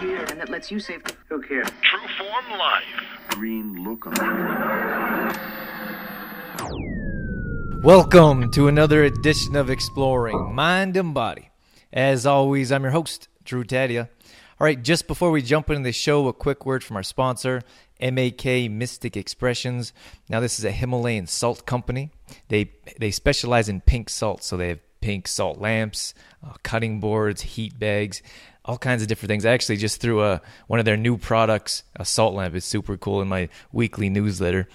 here and that lets you save. Who cares? True Form Life. Green look on it. Welcome to another edition of Exploring Mind and Body. As always, I'm your host, Drew Tadia. All right, just before we jump into the show, a quick word from our sponsor, MAK Mystic Expressions. Now, this is a Himalayan salt company. They they specialize in pink salt, so they have pink salt lamps, uh, cutting boards, heat bags, all kinds of different things. I actually just threw a one of their new products, a salt lamp. It's super cool in my weekly newsletter.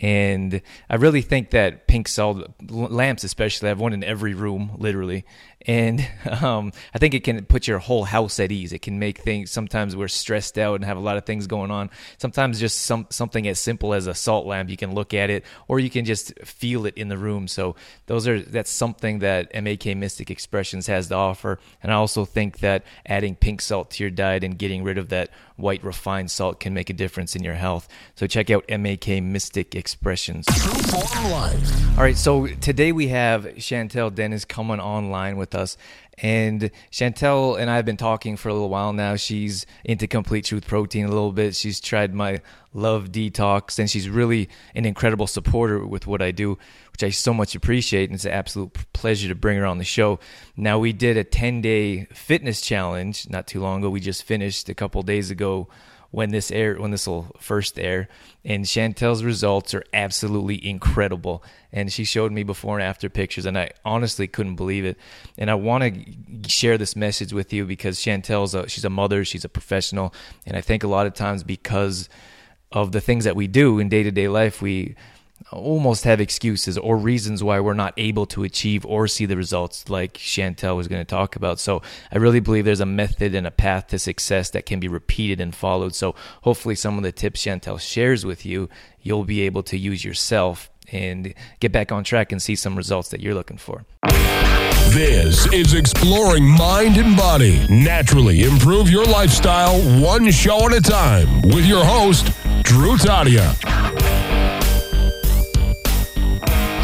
And I really think that pink salt lamps, especially, I have one in every room, literally. And um, I think it can put your whole house at ease. It can make things. Sometimes we're stressed out and have a lot of things going on. Sometimes just some something as simple as a salt lamp, you can look at it, or you can just feel it in the room. So those are that's something that MAK Mystic Expressions has to offer. And I also think that adding pink salt to your diet and getting rid of that white refined salt can make a difference in your health. So check out MAK Mystic Expressions. True Form Life. All right, so today we have Chantal Denis coming online with us. And Chantal and I have been talking for a little while now. She's into Complete Truth Protein a little bit. She's tried my Love Detox, and she's really an incredible supporter with what I do, which I so much appreciate. And it's an absolute pleasure to bring her on the show. Now, we did a 10 day fitness challenge not too long ago. We just finished a couple days ago when this air when this will first air. And Chantal's results are absolutely incredible. And she showed me before and after pictures and I honestly couldn't believe it. And I want to share this message with you because Chantal's a, she's a mother she's a professional. And I think a lot of times because of the things that we do in day-to-day life we almost have excuses or reasons why we're not able to achieve or see the results like Chantal was going to talk about. So I really believe there's a method and a path to success that can be repeated and followed. So hopefully some of the tips Chantal shares with you, you'll be able to use yourself and get back on track and see some results that you're looking for. This is Exploring Mind and Body. Naturally improve your lifestyle one show at a time with your host, Drew Tadia.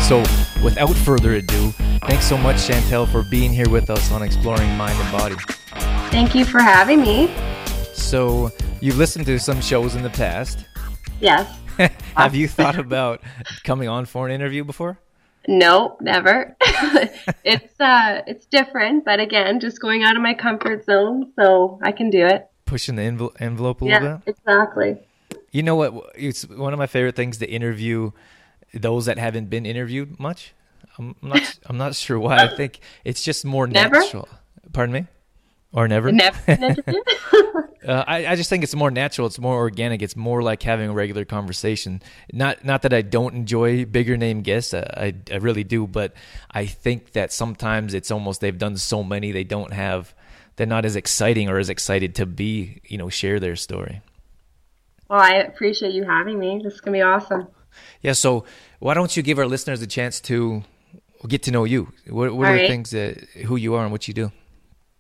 So, without further ado, thanks so much, Chantal, for being here with us on Exploring Mind and Body. Thank you for having me. So, you've listened to some shows in the past. Yes. Have you thought about coming on for an interview before? No, never. it's uh it's different, but again, just going out of my comfort zone, so I can do it. Pushing the envelope a Yeah, little bit? exactly. You know what? It's one of my favorite things to interview those that haven't been interviewed much. I'm not. I'm not sure why. I think it's just more Never? natural. Pardon me, or never. Never? Uh, I, I just think it's more natural. It's more organic. It's more like having a regular conversation. Not not that I don't enjoy bigger name guests. I, I I really do, but I think that sometimes it's almost they've done so many they don't have. They're not as exciting or as excited to be. You know, share their story. well, I appreciate you having me. This is gonna be awesome. Yeah. So why don't you give our listeners a chance to get to know you? What, what are the things that who you are and what you do?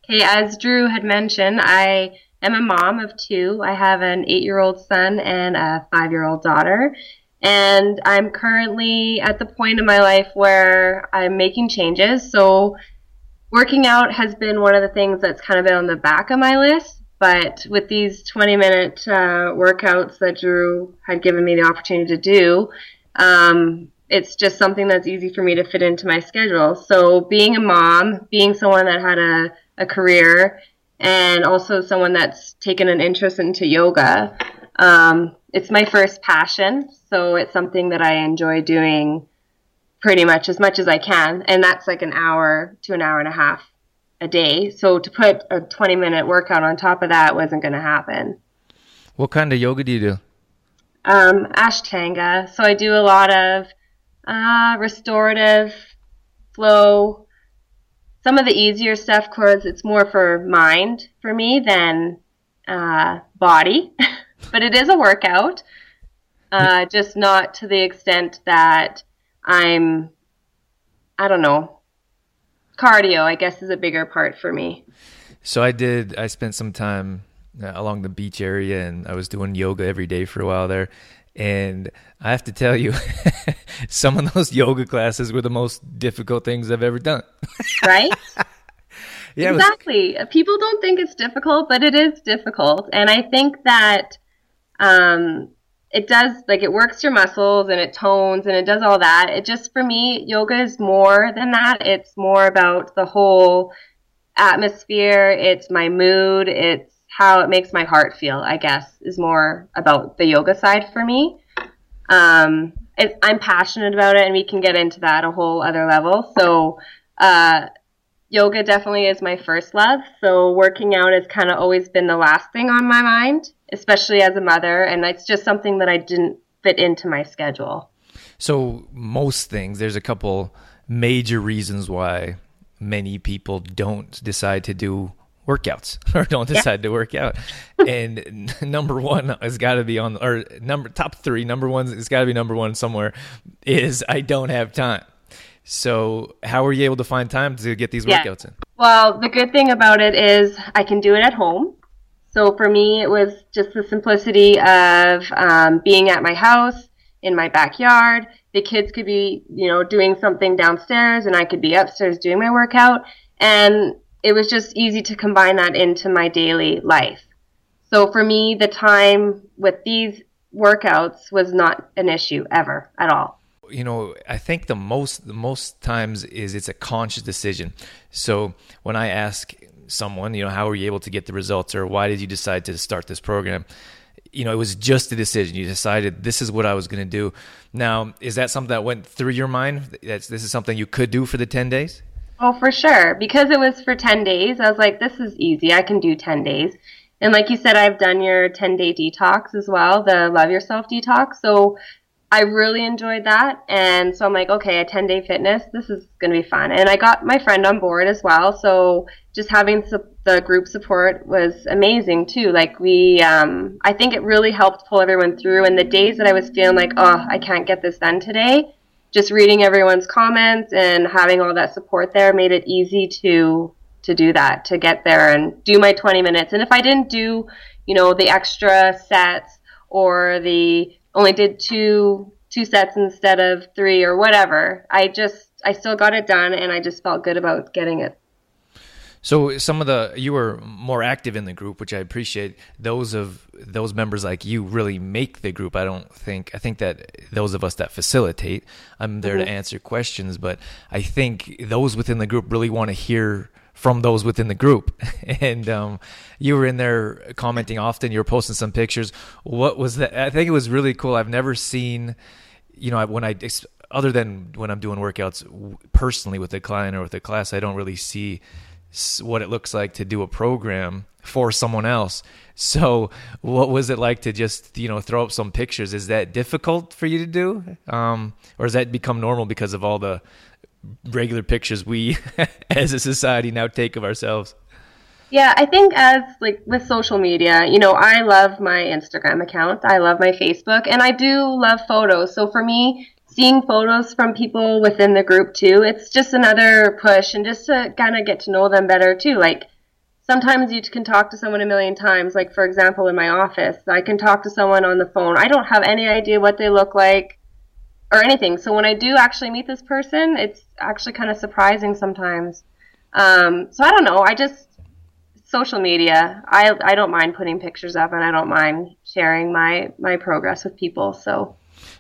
Okay, as Drew had mentioned, I am a mom of two. I have an eight year old son and a five year old daughter. And I'm currently at the point in my life where I'm making changes. So, working out has been one of the things that's kind of been on the back of my list. But with these 20 minute uh, workouts that Drew had given me the opportunity to do, um, it's just something that's easy for me to fit into my schedule. So, being a mom, being someone that had a, a career, and also someone that's taken an interest into yoga, um, it's my first passion. So, it's something that I enjoy doing pretty much as much as I can. And that's like an hour to an hour and a half a day. So, to put a 20 minute workout on top of that wasn't going to happen. What kind of yoga do you do? um, Ashtanga. So I do a lot of uh, restorative flow. Some of the easier stuff, cause it's more for mind for me than uh, body, but it is a workout. Uh, just not to the extent that I'm, I don't know, cardio. I guess is a bigger part for me. So I did. I spent some time uh, along the beach area, and I was doing yoga every day for a while there. And I have to tell you, some of those yoga classes were the most difficult things I've ever done. Right? Yeah, it was- exactly. People don't think it's difficult, but it is difficult. And I think that um, it does, like, it works your muscles and it tones and it does all that. It just, for me, yoga is more than that. It's more about the whole atmosphere, it's my mood, it's how it makes my heart feel, I guess, is more about the yoga side for me. Um, it, I'm passionate about it, and we can get into that a whole other level. So, uh, yoga definitely is my first love. So, working out has kind of always been the last thing on my mind, especially as a mother, and it's just something that I didn't fit into my schedule. So most things, there's a couple major reasons why many people don't decide to do workouts or don't decide to work out. and number one has got to be on, or number top three, number one has got to be number one somewhere is I don't have time. So how are you able to find time to get these Yeah. workouts in? Well, the good thing about it is I can do it at home. So for me, it was just the simplicity of um, being at my house in my backyard. The kids could be, you know, doing something downstairs, and I could be upstairs doing my workout. And it was just easy to combine that into my daily life. So for me, the time with these workouts was not an issue ever at all. you know i think the most the most times is it's a conscious decision so when i ask someone you know how were you able to get the results or why did you decide to start this program you know it was just a decision you decided this is what i was going to do now is that something that went through your mind that's this is something you could do for the 10 days Oh, for sure. Because it was for 10 days, I was like, this is easy. I can do 10 days. And like you said, I've done your 10 day detox as well, the Love Yourself detox. So I really enjoyed that. And so I'm like, okay, a 10 day fitness, this is going to be fun. And I got my friend on board as well. So just having su- the group support was amazing too. Like we, um, I think it really helped pull everyone through. And the days that I was feeling like, oh, I can't get this done today, just reading everyone's comments and having all that support there made it easy to to do that to get there and do my 20 minutes and if i didn't do you know the extra sets or the only did two two sets instead of three or whatever i just i still got it done and i just felt good about getting it So some of the you were more active in the group, which I appreciate. Those of those members like you really make the group. I don't think I think that those of us that facilitate, I'm there to mm-hmm. answer questions, but I think those within the group really want to hear from those within the group. And um, you were in there commenting often. You were posting some pictures. What was that? I think it was really cool. I've never seen, you know, when I other than when I'm doing workouts personally with a client or with a class, I don't really see what it looks like to do a program for someone else. So, what was it like to just you know throw up some pictures? Is that difficult for you to do, um, or has that become normal because of all the regular pictures we as a society now take of ourselves? Yeah, I think as like with social media, you know, I love my Instagram account. I love my Facebook and I do love photos. So for me, seeing photos from people within the group too, it's just another push and just to kind of get to know them better too. Like sometimes you can talk to someone a million times. Like for example, in my office, I can talk to someone on the phone. I don't have any idea what they look like or anything. So when I do actually meet this person, it's actually kind of surprising sometimes. Um, so I don't know. I just social media. I I don't mind putting pictures up, and I don't mind sharing my my progress with people. So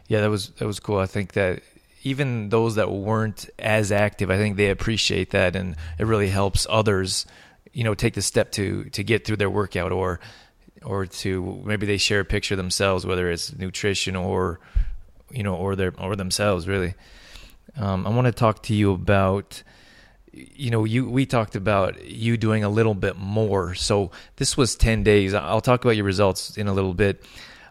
Yeah, that was that was cool. I think that even those that weren't as active, I think they appreciate that, and it really helps others, you know, take the step to to get through their workout, or or to maybe they share a picture themselves, whether it's nutrition or you know, or their or themselves really. Um, I want to talk to you about you know you we talked about you doing a little bit more. So this was 10 days. I'll talk about your results in a little bit.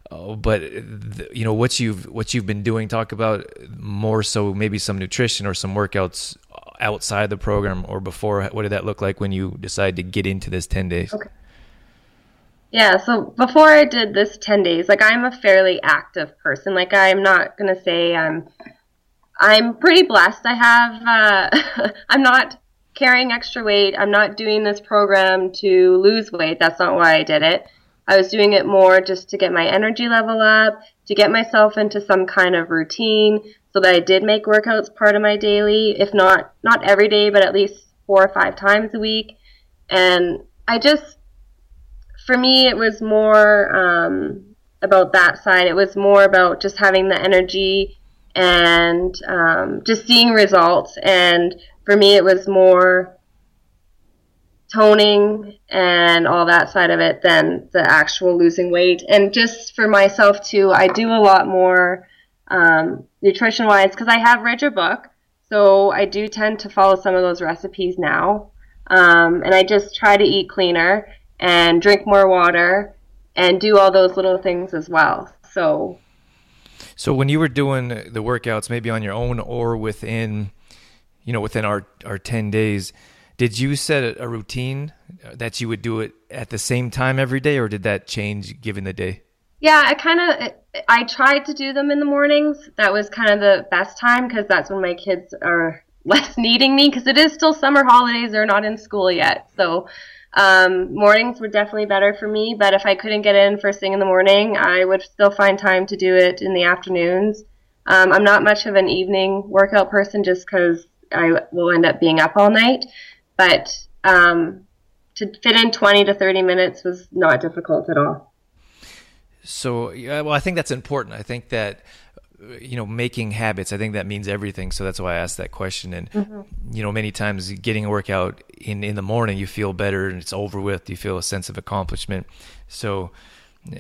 Uh, but th- you know what you've what you've been doing talk about more so maybe some nutrition or some workouts outside the program or before. What did that look like when you decided to get into this 10 days? Okay. Yeah. So before I did this ten days, like I'm a fairly active person. Like I'm not gonna say I'm. I'm pretty blessed. I have. Uh, I'm not carrying extra weight. I'm not doing this program to lose weight. That's not why I did it. I was doing it more just to get my energy level up, to get myself into some kind of routine, so that I did make workouts part of my daily, if not not every day, but at least four or five times a week. And I just, for me, it was more um, about that side. It was more about just having the energy and um, just seeing results. And for me, it was more toning and all that side of it than the actual losing weight. And just for myself too, I do a lot more um, nutrition wise because I have read your book. So I do tend to follow some of those recipes now. Um, and I just try to eat cleaner and drink more water and do all those little things as well. So So when you were doing the workouts maybe on your own or within you know within our our 10 days, did you set a routine uh, that you would do it at the same time every day or did that change given the day? Yeah, I kind of I tried to do them in the mornings. That was kind of the best time because that's when my kids are less needing me because it is still summer holidays. They're not in school yet, so um, mornings were definitely better for me. But if I couldn't get in first thing in the morning, I would still find time to do it in the afternoons. Um, I'm not much of an evening workout person just because I will end up being up all night. But um, to fit in 20 to 30 minutes was not difficult at all. So, well, I think that's important. I think that you know making habits. I think that means everything. So that's why i asked that question. And mm-hmm. you know many times getting a workout in in the morning you feel better and it's over with. You feel a sense of accomplishment. So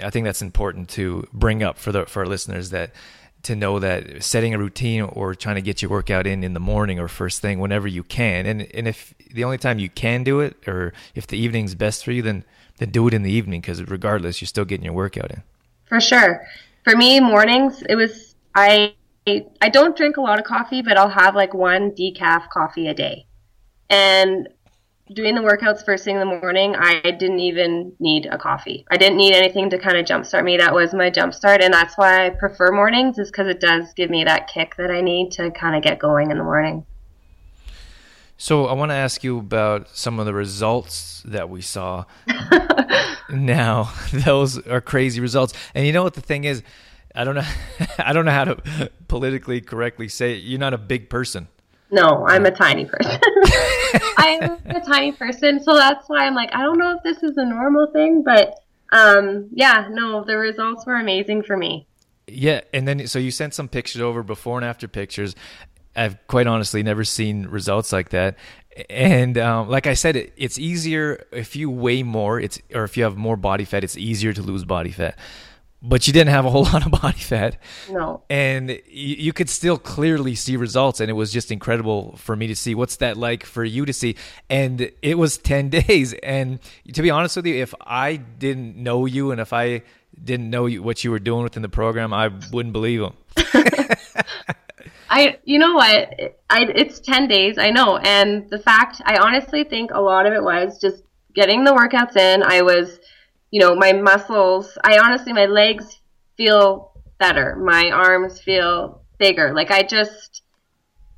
i think that's important to bring up for the for our listeners that to know that setting a routine or trying to get your workout in in the morning or first thing whenever you can. And and if the only time you can do it or if the evening's best for you then then do it in the evening because regardless you're still getting your workout in. For sure. For me, mornings, it was I I don't drink a lot of coffee, but I'll have like one decaf coffee a day. And doing the workouts first thing in the morning, I didn't even need a coffee. I didn't need anything to kind of jumpstart me. That was my jumpstart, and that's why I prefer mornings, is because it does give me that kick that I need to kind of get going in the morning. So I want to ask you about some of the results that we saw. now, those are crazy results. And you know what the thing is? I don't know. I don't know how to politically correctly say it. You're not a big person. No, I'm a tiny person. I'm a tiny person, so that's why I'm like, I don't know if this is a normal thing, but um, yeah, no, the results were amazing for me. Yeah, and then so you sent some pictures over before and after pictures, I've quite honestly never seen results like that. And um, like I said, it, it's easier if you weigh more. It's or if you have more body fat, it's easier to lose body fat. But you didn't have a whole lot of body fat. No. And you, you could still clearly see results, and it was just incredible for me to see. What's that like for you to see? And it was ten days. And to be honest with you, if I didn't know you, and if I didn't know you, what you were doing within the program, I wouldn't believe them. I, you know what? I, it's 10 days, I know. And the fact, I honestly think a lot of it was just getting the workouts in. I was, you know, my muscles, I honestly, my legs feel better. My arms feel bigger. Like I just,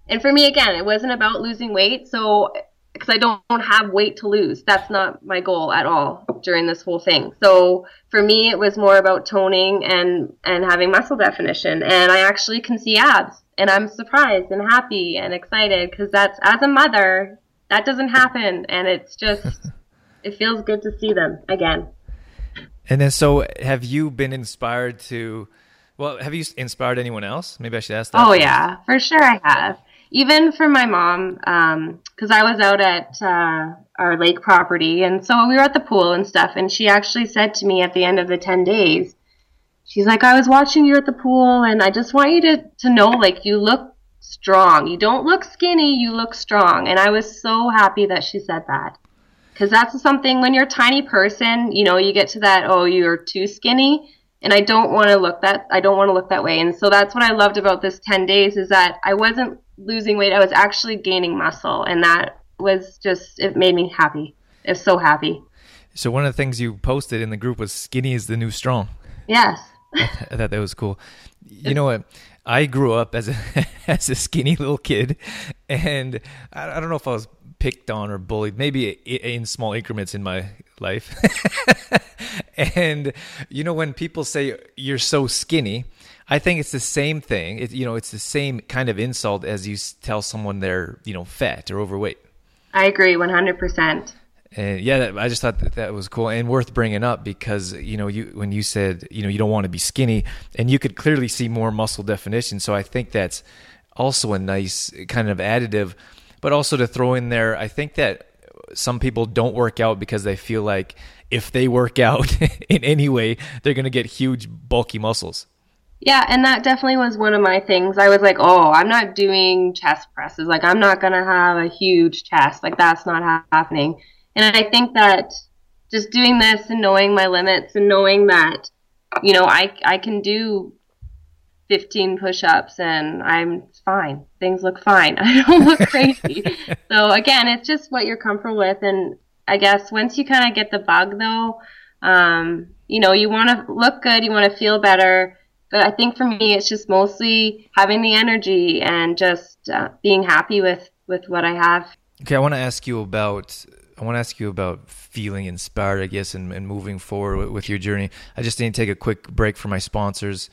and for me, again, it wasn't about losing weight. So because I don't, don't have weight to lose. That's not my goal at all during this whole thing. So for me, it was more about toning and and having muscle definition. And I actually can see abs, and I'm surprised and happy and excited because that's as a mother that doesn't happen, and it's just it feels good to see them again. And then, so have you been inspired to? Well, have you inspired anyone else? Maybe I should ask that. Oh yeah, for sure I have even for my mom, because um, I was out at uh, our lake property, and so we were at the pool and stuff, and she actually said to me at the end of the 10 days, she's like, I was watching you at the pool, and I just want you to, to know, like, you look strong. You don't look skinny, you look strong. And I was so happy that she said that. Because that's something, when you're a tiny person, you know, you get to that, oh, you're too skinny and I don't want to look that I don't want to look that way. And so that's what I loved about this 10 days is that I wasn't losing weight. I was actually gaining muscle, and that was just it made me happy. It was so happy. So one of the things you posted in the group was "skinny is the new strong." Yes. I thought that was cool. You know what? I grew up as a as a skinny little kid, and I, I don't know if I was picked on or bullied, maybe in small increments in my life. and you know, when people say you're so skinny, I think it's the same thing. It, you know, it's the same kind of insult as you tell someone they're, you know, fat or overweight. I agree 100%. And yeah, I just thought that that was cool and worth bringing up because you know you when you said you know you don't want to be skinny and you could clearly see more muscle definition. So I think that's also a nice kind of additive, but also to throw in there. I think that some people don't work out because they feel like if they work out in any way, they're going to get huge bulky muscles. Yeah, and that definitely was one of my things. I was like, oh, I'm not doing chest presses. Like, I'm not going to have a huge chest. Like, that's not ha- happening. And I think that just doing this and knowing my limits and knowing that, you know, I, I can do 15 push ups and I'm fine. Things look fine. I don't look crazy. so, again, it's just what you're comfortable with. And I guess once you kind of get the bug, though, um, you know, you want to look good, you want to feel better but I think for me, it's just mostly having the energy and just uh, being happy with with what I have. Okay, I want to ask you about I want to ask you about feeling inspired, I guess, and, and moving forward with, with, your journey. I just need to take a quick break for my sponsors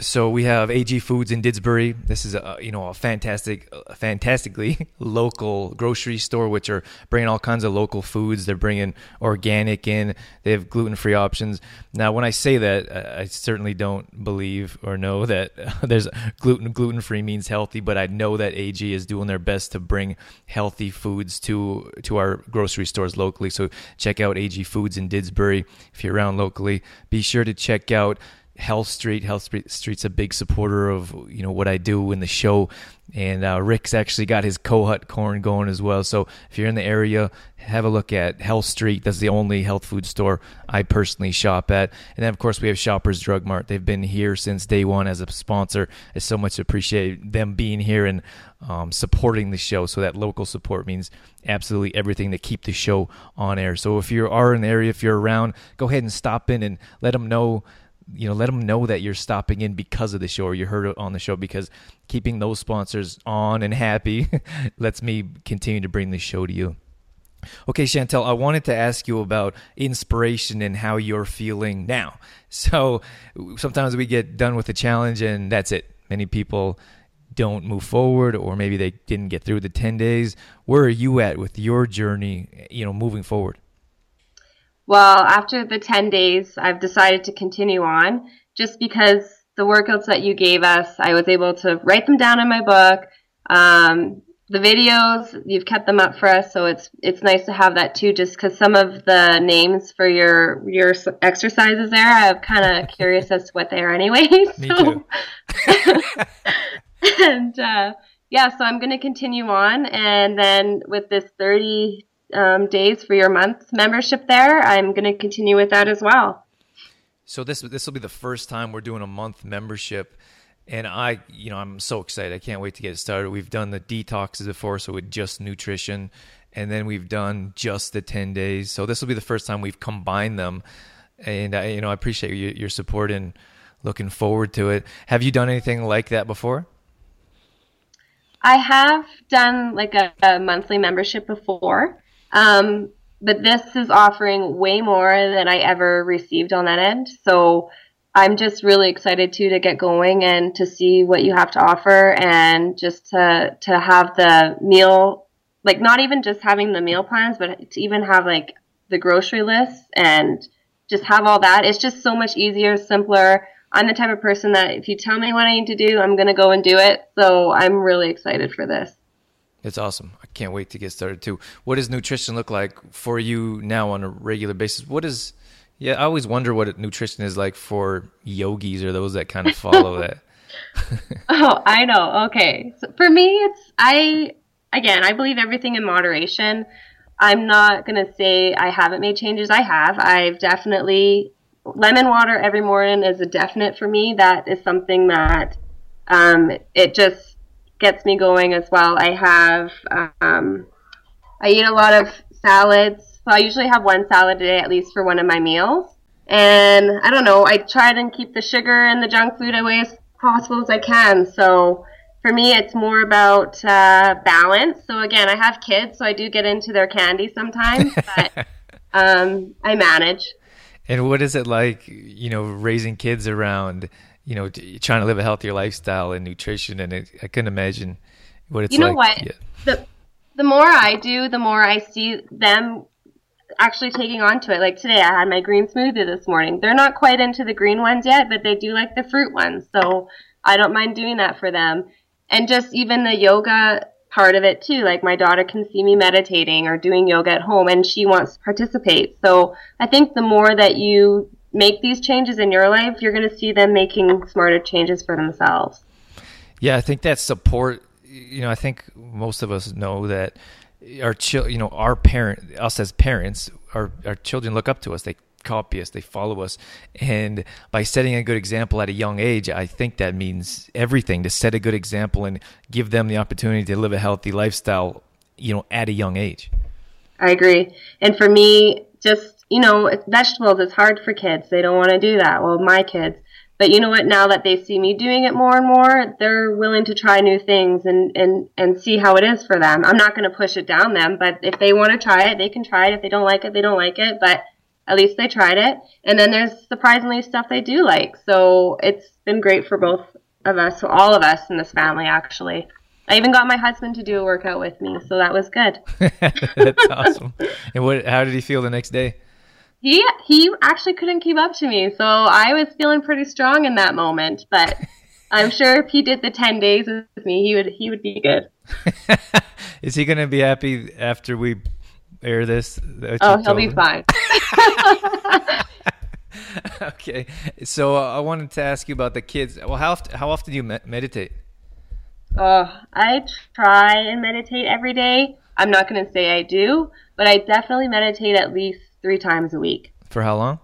so we have AG Foods in Didsbury. This is a you know a fantastic, fantastically local grocery store, which are bringing all kinds of local foods. They're bringing organic in. They have gluten free options. Now, when I say that, I certainly don't believe or know that there's gluten gluten free means healthy, but I know that AG is doing their best to bring healthy foods to to our grocery stores locally. So check out AG Foods in Didsbury if you're around locally. Be sure to check out Health Street. Health Street's a big supporter of you know what I do in the show, and uh, Rick's actually got his Kohut corn going as well. So if you're in the area, have a look at Health Street. That's the only health food store I personally shop at. And then of course we have Shoppers Drug Mart. They've been here since day one as a sponsor. I so much appreciate them being here and um, supporting the show. So that local support means absolutely everything to keep the show on air. So if you are in the area, if you're around, go ahead and stop in and let them know you know let them know that you're stopping in because of the show or you heard it on the show because keeping those sponsors on and happy lets me continue to bring the show to you. Okay chantal i wanted to ask you about inspiration and how you're feeling now. So sometimes we get done with a challenge and that's it. Many people don't move forward or maybe they didn't get through the 10 days. Where are you at with your journey you know moving forward well, after the 10 days, I've decided to continue on just because the workouts that you gave us, I was able to write them down in my book. Um, the videos, you've kept them up for us, so it's it's nice to have that too. Just because some of the names for your your exercises there, I'm kind of curious as to what they are anyway. Me too. and uh, yeah, so I'm going to continue on, and then with this 30 um, days for your month membership there. I'm going to continue with that as well. So this this will be the first time we're doing a month membership, and I you know I'm so excited. I can't wait to get it started. We've done the detoxes before, so with just nutrition, and then we've done just the ten days. So this will be the first time we've combined them, and I you know I appreciate your, your support and looking forward to it. Have you done anything like that before? I have done like a, a monthly membership before. Um, but this is offering way more than I ever received on that end. So I'm just really excited too to get going and to see what you have to offer and just to to have the meal like not even just having the meal plans, but to even have like the grocery list and just have all that. It's just so much easier, simpler. I'm the type of person that if you tell me what I need to do, I'm going to go and do it. So I'm really excited for this. It's awesome. Can't wait to get started too. What does nutrition look like for you now on a regular basis? What is yeah, I always wonder what nutrition is like for yogis or those that kind of follow that. oh, I know. Okay. So for me, it's I again, I believe everything in moderation. I'm not going to say I haven't made changes. I have. I've definitely lemon water every morning is a definite for me. That is something that um, it just gets me going as well. I have um, I eat a lot of salads. So I usually have one salad a day at least for one of my meals. And I don't know, I try and keep the sugar and the junk food away as possible as I can. So for me, it's more about uh, balance. So again, I have kids, so I do get into their candy sometimes, but um, I manage. And what is it like, you know, raising kids around you know, trying to live a healthier lifestyle and nutrition. And it, I couldn't imagine what it's like. you know like. what? Yeah. The, the more I do, the more I see them actually taking on to it. Like today, I had my green smoothie this morning. They're not quite into the green ones yet, but they do like the fruit ones. So I don't mind doing that for them. And just even the yoga part of it too. Like my daughter can see me meditating or doing yoga at home and she wants to participate. So I think the more that you make these changes in your life, you're going to see them making smarter changes for themselves. Yeah, I think that support, you know, I think most of us know that our chil- you know, our parent, us as parents, our, our children look up to us. They copy us, they follow us. And by setting a good example at a young age, I think that means everything to set a good example and give them the opportunity to live a healthy lifestyle, you know, at a young age. I agree. And for me, just, you know, vegetables, it's hard for kids. They don't want to do that. Well, my kids. But you know what? Now that they see me doing it more and more, they're willing to try new things and, and, and see how it is for them. I'm not going to push it down them, but if they want to try it, they can try it. If they don't like it, they don't like it. But at least they tried it. And then there's surprisingly stuff they do like. So it's been great for both of us, so all of us in this family actually. I even got my husband to do a workout with me, so that was good. That's awesome. And what? How did he feel the next day? He he actually couldn't keep up to me, so I was feeling pretty strong in that moment. But I'm sure if he did the ten days with me, he would he would be good. Is he going to be happy after we air this? Oh, he'll be him? fine. okay, so uh, I wanted to ask you about the kids. Well, how how often do you me- meditate? Uh, I try and meditate every day. I'm not going to say I do, but I definitely meditate at least three times a week. For how long?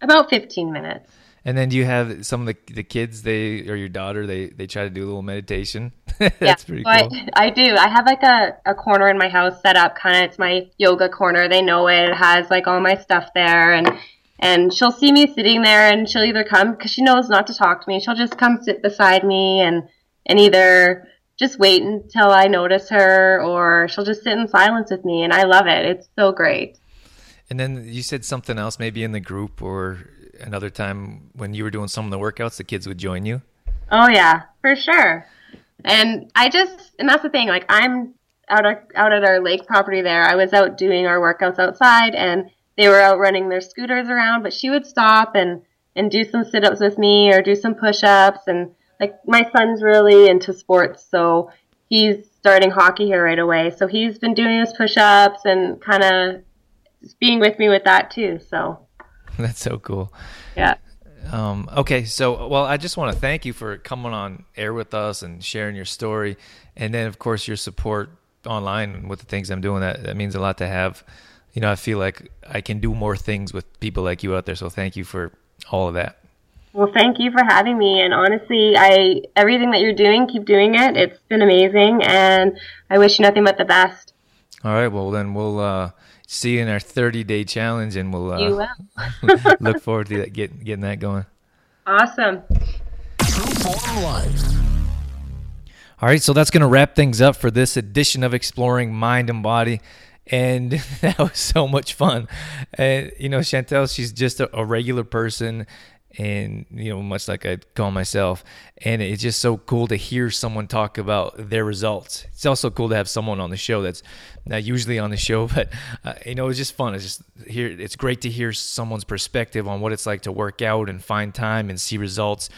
About 15 minutes. And then do you have some of the the kids they or your daughter they they try to do a little meditation? That's yeah, pretty cool. I, I do. I have like a, a corner in my house set up kind of it's my yoga corner. They know it. It has like all my stuff there and and she'll see me sitting there and she'll either come cuz she knows not to talk to me. She'll just come sit beside me and and either just wait until I notice her or she'll just sit in silence with me and I love it. It's so great. And then you said something else maybe in the group or another time when you were doing some of the workouts, the kids would join you? Oh yeah, for sure. And I just and that's the thing. Like I'm out of, out at our lake property there. I was out doing our workouts outside, and they were out running their scooters around. But she would stop and and do some sit ups with me or do some push ups. And like my son's really into sports, so he's starting hockey here right away. So he's been doing his push ups and kind of being with me with that too. So That's so cool. Yeah. Um, okay, so well, I just want to thank you for coming on air with us and sharing your story, and then of course your support online with the things I'm doing. That that means a lot to have. You know, I feel like I can do more things with people like you out there. So thank you for all of that. Well, thank you for having me. And honestly, I everything that you're doing, keep doing it. It's been amazing, and I wish you nothing but the best. All right. Well, then we'll. Uh, see you in our 30 day challenge, and we'll uh, look forward to that, get, getting that going. Awesome. All right, so that's going to wrap things up for this edition of Exploring Mind and Body. And that was so much fun. And, you know, Chantal, she's just a, a regular person and you know much like i call myself. And it's just so cool to hear someone talk about their results. It's also cool to have someone on the show that's not usually on the show but uh, you know it's just fun. It's just here it's great to hear someone's perspective on what it's like to work out and find time and see results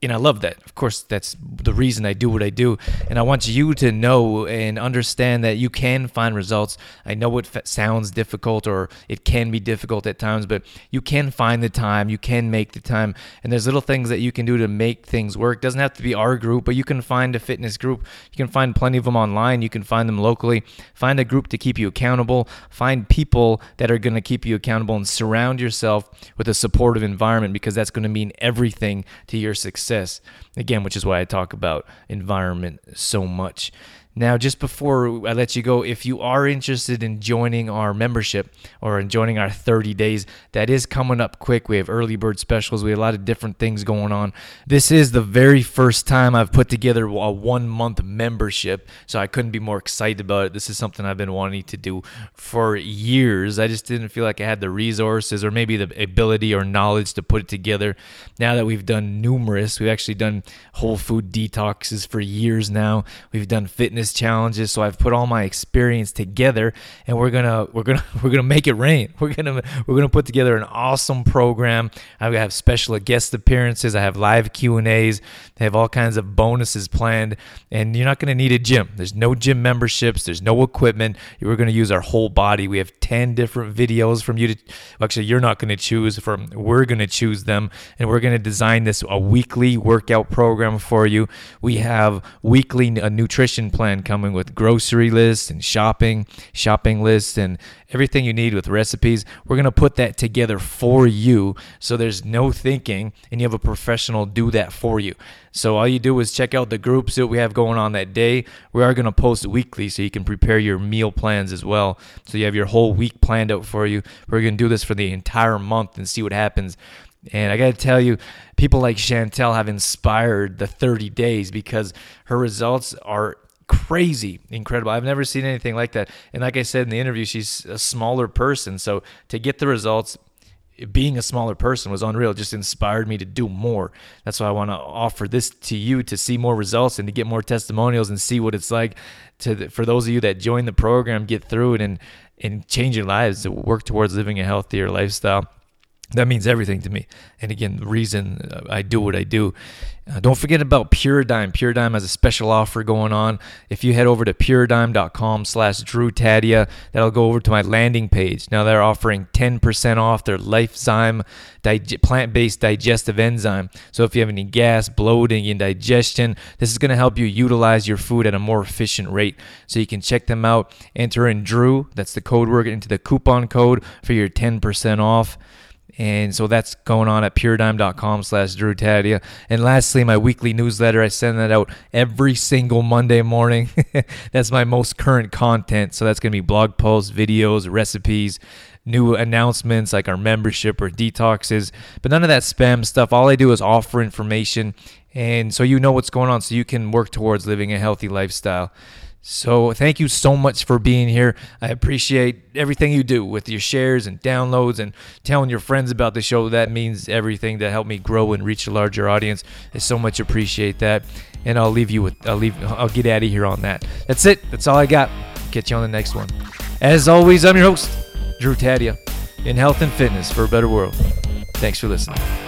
and I love that. Of course, that's the reason I do what I do. And I want you to know and understand that you can find results. I know it f- sounds difficult or it can be difficult at times, but you can find the time. You can make the time. And there's little things that you can do to make things work. It doesn't have to be our group, but you can find a fitness group. You can find plenty of them online. You can find them locally. Find a group to keep you accountable. Find people that are going to keep you accountable and surround yourself with a supportive environment because that's going to mean everything to your success success. Again, which is why I talk about environment so much. Now, just before I let you go, if you are interested in joining our membership or in joining our 30 days, that is coming up quick. We have early bird specials. We have a lot of different things going on. This is the very first time I've put together a one month membership, so I couldn't be more excited about it. This is something I've been wanting to do for years. I just didn't feel like I had the resources or maybe the ability or knowledge to put it together. Now that we've done numerous, we've actually done whole food detoxes for years now. We've done fitness challenges. So I've put all my experience together, and we're gonna we're gonna we're gonna make it rain. We're gonna we're gonna put together an awesome program. I have special guest appearances. I have live Q and A's. They have all kinds of bonuses planned, and you're not gonna need a gym. There's no gym memberships. There's no equipment. We're gonna use our whole body. We have ten different videos from you to. Actually, you're not gonna choose from. We're gonna choose them, and we're gonna design this a weekly workout program for you. We have weekly a nutrition plan coming with grocery lists and shopping, shopping lists, and everything you need with recipes. We're going to put that together for you so there's no thinking and you have a professional do that for you. So all you do is check out the groups that we have going on that day. We are going to post weekly so you can prepare your meal plans as well. So you have your whole week planned out for you. We're going to do this for the entire month and see what happens. And I got to tell you, people like Chantal have inspired the 30 days because her results are crazy incredible. I've never seen anything like that. And like I said in the interview, she's a smaller person. So to get the results, being a smaller person was unreal. It just inspired me to do more. That's why I want to offer this to you to see more results and to get more testimonials and see what it's like to for those of you that join the program, get through it and and change your lives to work towards living a healthier lifestyle that means everything to me. And again, the reason uh, I do what I do. Uh, don't forget about Puradyme. Puradyme has a special offer going on. If you head over to puradyme.com slash Drew Tadia, that'll go over to my landing page. Now they're offering 10% off their Lifezyme dig- plant-based digestive enzyme. So if you have any gas, bloating, indigestion, this is going to help you utilize your food at a more efficient rate. So you can check them out. Enter in Drew, that's the code word, into the coupon code for your 10% off. And so that's going on at puradyme.com slash Drew Tadia. And lastly, my weekly newsletter, I send that out every single Monday morning. that's my most current content. So that's going to be blog posts, videos, recipes, new announcements like our membership or detoxes, but none of that spam stuff. All I do is offer information. And so you know what's going on so you can work towards living a healthy lifestyle. So thank you so much for being here. I appreciate everything you do with your shares and downloads and telling your friends about the show. That means everything to help me grow and reach a larger audience. I so much appreciate that. And I'll leave you with I'll leave I'll get out of here on that. That's it. That's all I got. Catch you on the next one. As always, I'm your host, Drew Tadia, in health and fitness for a better world. Thanks for listening.